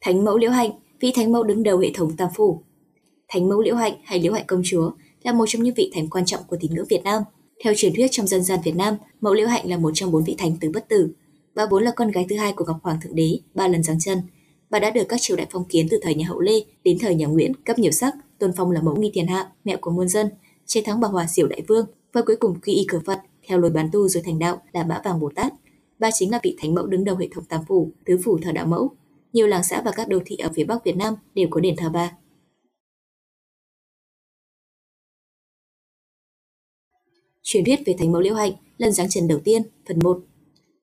Thánh mẫu Liễu Hạnh, vị thánh mẫu đứng đầu hệ thống Tam phủ. Thánh mẫu Liễu Hạnh hay Liễu Hạnh công chúa là một trong những vị thánh quan trọng của tín ngưỡng Việt Nam. Theo truyền thuyết trong dân gian Việt Nam, mẫu Liễu Hạnh là một trong bốn vị thánh tứ bất tử. Bà vốn là con gái thứ hai của Ngọc Hoàng thượng đế, ba lần giáng chân. Bà đã được các triều đại phong kiến từ thời nhà Hậu Lê đến thời nhà Nguyễn cấp nhiều sắc, tôn phong là mẫu nghi thiên hạ, mẹ của muôn dân, chiến thắng bà Hòa Diệu đại vương và cuối cùng quy y cửa Phật theo lối bán tu rồi thành đạo là Mã Vàng Bồ Tát. Bà chính là vị thánh mẫu đứng đầu hệ thống tam phủ, tứ phủ thờ đạo mẫu, nhiều làng xã và các đô thị ở phía Bắc Việt Nam đều có đền thờ bà. Truyền thuyết về Thánh mẫu Liễu Hạnh, lần giáng trần đầu tiên, phần 1.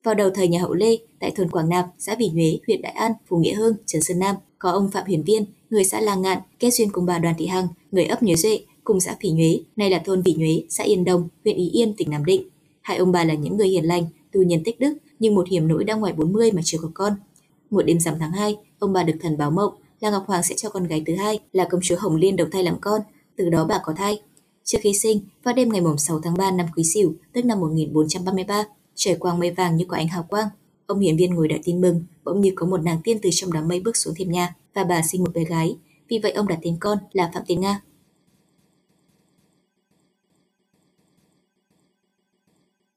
Vào đầu thời nhà Hậu Lê, tại thôn Quảng Nạp, xã Vĩ Nhuế, huyện Đại An, Phú Nghĩa hương, Trần Sơn Nam, có ông Phạm Huyền Viên, người xã Lang Ngạn, kết duyên cùng bà Đoàn Thị Hằng, người ấp Nhuế Duệ, cùng xã Phỉ Nhuế, nay là thôn Vĩ Nhuế, xã Yên Đông, huyện Ý Yên, tỉnh Nam Định. Hai ông bà là những người hiền lành, tu nhân tích đức, nhưng một hiểm nỗi đang ngoài 40 mà chưa có con. Một đêm rằm tháng 2, ông bà được thần báo mộng là Ngọc Hoàng sẽ cho con gái thứ hai là công chúa Hồng Liên đầu thai làm con, từ đó bà có thai. Trước khi sinh, vào đêm ngày 6 tháng 3 năm Quý Sửu, tức năm 1433, trời quang mây vàng như có ánh hào quang. Ông hiển viên ngồi đợi tin mừng, bỗng như có một nàng tiên từ trong đám mây bước xuống thềm nhà và bà sinh một bé gái. Vì vậy ông đặt tên con là Phạm Tiến Nga.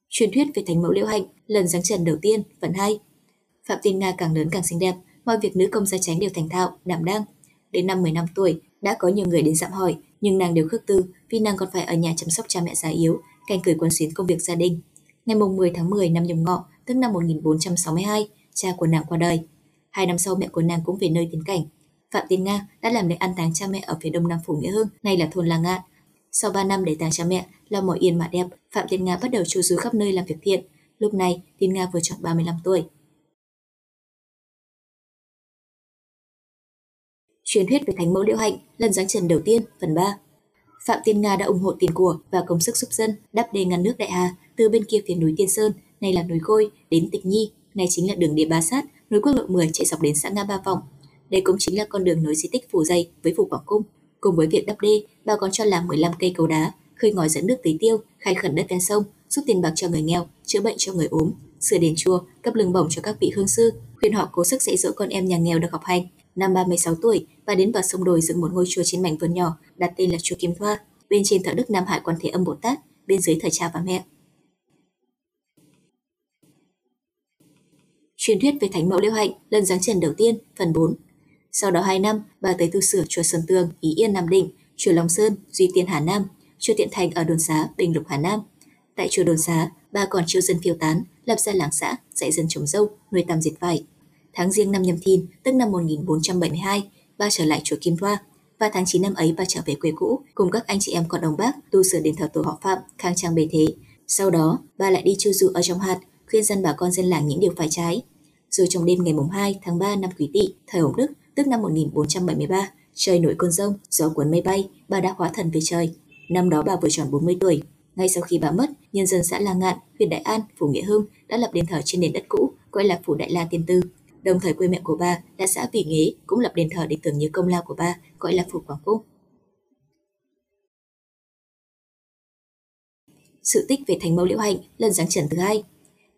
Truyền thuyết về Thánh mẫu Liễu Hạnh, lần giáng trần đầu tiên, phần 2. Phạm Tiên Nga càng lớn càng xinh đẹp, mọi việc nữ công gia tránh đều thành thạo, đảm đang. Đến năm 15 tuổi, đã có nhiều người đến dặm hỏi, nhưng nàng đều khước từ vì nàng còn phải ở nhà chăm sóc cha mẹ già yếu, canh cởi quân xuyến công việc gia đình. Ngày 10 tháng 10 năm nhâm ngọ, tức năm 1462, cha của nàng qua đời. Hai năm sau mẹ của nàng cũng về nơi tiến cảnh. Phạm Tiên Nga đã làm lễ an táng cha mẹ ở phía đông nam phủ Nghĩa Hưng, nay là thôn La Ngạn. Sau 3 năm để táng cha mẹ, lo mọi yên mà đẹp, Phạm Tiên Nga bắt đầu chu du khắp nơi làm việc thiện. Lúc này, Tiên Nga vừa tròn 35 tuổi. Truyền thuyết về Thánh mẫu Liễu Hạnh, lần giáng trần đầu tiên, phần 3. Phạm Tiên Nga đã ủng hộ tiền của và công sức giúp dân đắp đê ngăn nước Đại Hà từ bên kia phía núi Tiên Sơn, nay là núi Khôi, đến Tịch Nhi, nay chính là đường địa Ba Sát, núi quốc lộ 10 chạy dọc đến xã Nga Ba Vọng. Đây cũng chính là con đường nối di tích Phủ Dây với Phủ Quảng Cung. Cùng với việc đắp đê, bà còn cho làm 15 cây cầu đá, khơi ngòi dẫn nước tưới tiêu, khai khẩn đất ven sông, giúp tiền bạc cho người nghèo, chữa bệnh cho người ốm, sửa đền chùa, cấp lương bổng cho các vị hương sư, khuyên họ cố sức dạy dỗ con em nhà nghèo được học hành. Năm 36 tuổi, và đến vào sông đồi dựng một ngôi chùa trên mảnh vườn nhỏ, đặt tên là chùa Kim Thoa. Bên trên thờ Đức Nam Hải Quan Thế Âm Bồ Tát, bên dưới thờ cha và mẹ. Truyền thuyết về Thánh Mẫu Liễu Hạnh, lần giáng trần đầu tiên, phần 4. Sau đó 2 năm, bà tới tu sửa chùa Sơn Tường, Ý Yên Nam Định, chùa Long Sơn, Duy Tiên Hà Nam, chùa Tiện Thành ở Đồn Xá, Bình Lục Hà Nam. Tại chùa Đồn Xá, bà còn chiêu dân phiêu tán, lập ra làng xã, dạy dân trồng dâu, nuôi tầm diệt vải. Tháng riêng năm nhâm thìn, tức năm 1472, bà trở lại chùa Kim Thoa. Và tháng 9 năm ấy bà trở về quê cũ, cùng các anh chị em con đồng bác tu sửa đền thờ tổ họ Phạm, khang trang bề thế. Sau đó, bà lại đi chu du ở trong hạt, khuyên dân bà con dân làng những điều phải trái. Rồi trong đêm ngày mùng 2 tháng 3 năm Quý Tỵ, thời Hồng Đức, tức năm 1473, trời nổi cơn rông, gió cuốn mây bay, bà đã hóa thần về trời. Năm đó bà vừa tròn 40 tuổi. Ngay sau khi bà mất, nhân dân xã La Ngạn, huyện Đại An, phủ Nghĩa Hưng đã lập đền thờ trên nền đất cũ, gọi là phủ Đại La Tiên Tư. Đồng thời quê mẹ của bà là xã Vị Nghế cũng lập đền thờ để tưởng nhớ công lao của bà, gọi là phủ Quảng Cung. Sự tích về Thánh Mẫu Liễu Hạnh lần giáng trần thứ hai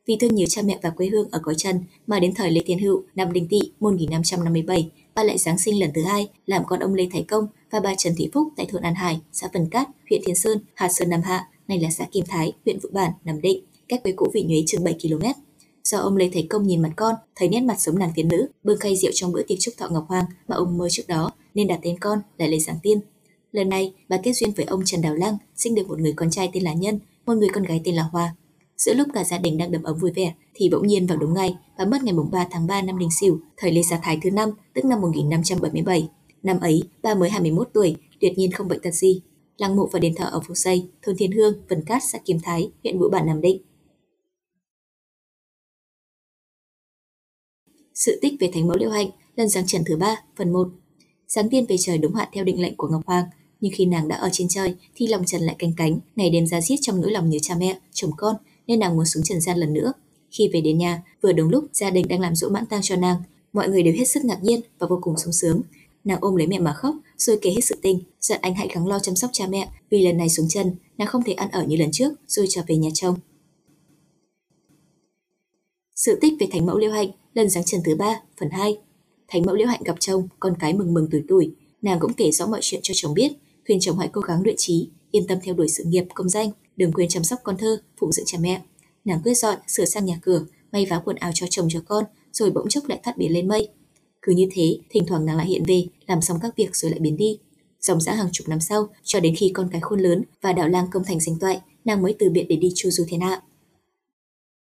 vì thương nhớ cha mẹ và quê hương ở cõi trần mà đến thời Lê Thiên Hữu năm Đinh Tỵ 1557, bà lại giáng sinh lần thứ hai làm con ông Lê Thái Công và bà Trần Thị Phúc tại thôn An Hải, xã Vân Cát, huyện Thiên Sơn, Hà Sơn Nam Hạ, nay là xã Kim Thái, huyện Vũ Bản, Nam Định, cách quê cũ Vị Nhuế chừng 7 km. Do ông Lê Thái Công nhìn mặt con, thấy nét mặt sống nàng tiên nữ, bưng khay rượu trong bữa tiệc chúc thọ Ngọc Hoàng mà ông mơ trước đó, nên đặt tên con là Lê Giáng Tiên. Lần này, bà kết duyên với ông Trần Đào Lăng, sinh được một người con trai tên là Nhân, một người con gái tên là Hoa. Giữa lúc cả gia đình đang đầm ấm vui vẻ thì bỗng nhiên vào đúng ngày và mất ngày 3 tháng 3 năm Đinh Sửu, thời Lê Gia Thái thứ năm, tức năm 1577. Năm ấy, bà mới 21 tuổi, tuyệt nhiên không bệnh tật gì. Lăng mộ và đền thờ ở Phú Xây, thôn Thiên Hương, Vân Cát, xã Kim Thái, huyện Vũ Bản Nam Định. Sự tích về Thánh Mẫu Liễu Hạnh, lần giáng trần thứ ba, phần 1. Giáng tiên về trời đúng hạn theo định lệnh của Ngọc Hoàng, nhưng khi nàng đã ở trên trời thì lòng trần lại canh cánh, ngày đêm ra giết trong nỗi lòng nhớ cha mẹ, chồng con, nên nàng muốn xuống trần gian lần nữa. Khi về đến nhà, vừa đúng lúc gia đình đang làm dỗ mãn tang cho nàng, mọi người đều hết sức ngạc nhiên và vô cùng sung sướng. Nàng ôm lấy mẹ mà khóc, rồi kể hết sự tình, dặn anh hãy gắng lo chăm sóc cha mẹ, vì lần này xuống chân, nàng không thể ăn ở như lần trước, rồi trở về nhà chồng. Sự tích về Thánh Mẫu Liêu Hạnh, lần giáng trần thứ ba, phần 2. Thánh mẫu Liễu Hạnh gặp chồng, con cái mừng mừng tuổi tuổi, nàng cũng kể rõ mọi chuyện cho chồng biết, khuyên chồng hãy cố gắng luyện trí, yên tâm theo đuổi sự nghiệp, công danh, đừng quên chăm sóc con thơ, phụng dưỡng cha mẹ. Nàng quyết dọn, sửa sang nhà cửa, may vá quần áo cho chồng cho con, rồi bỗng chốc lại thắt biến lên mây. Cứ như thế, thỉnh thoảng nàng lại hiện về, làm xong các việc rồi lại biến đi. Dòng dã hàng chục năm sau, cho đến khi con cái khôn lớn và đạo lang công thành danh toại, nàng mới từ biệt để đi chu du thiên hạ.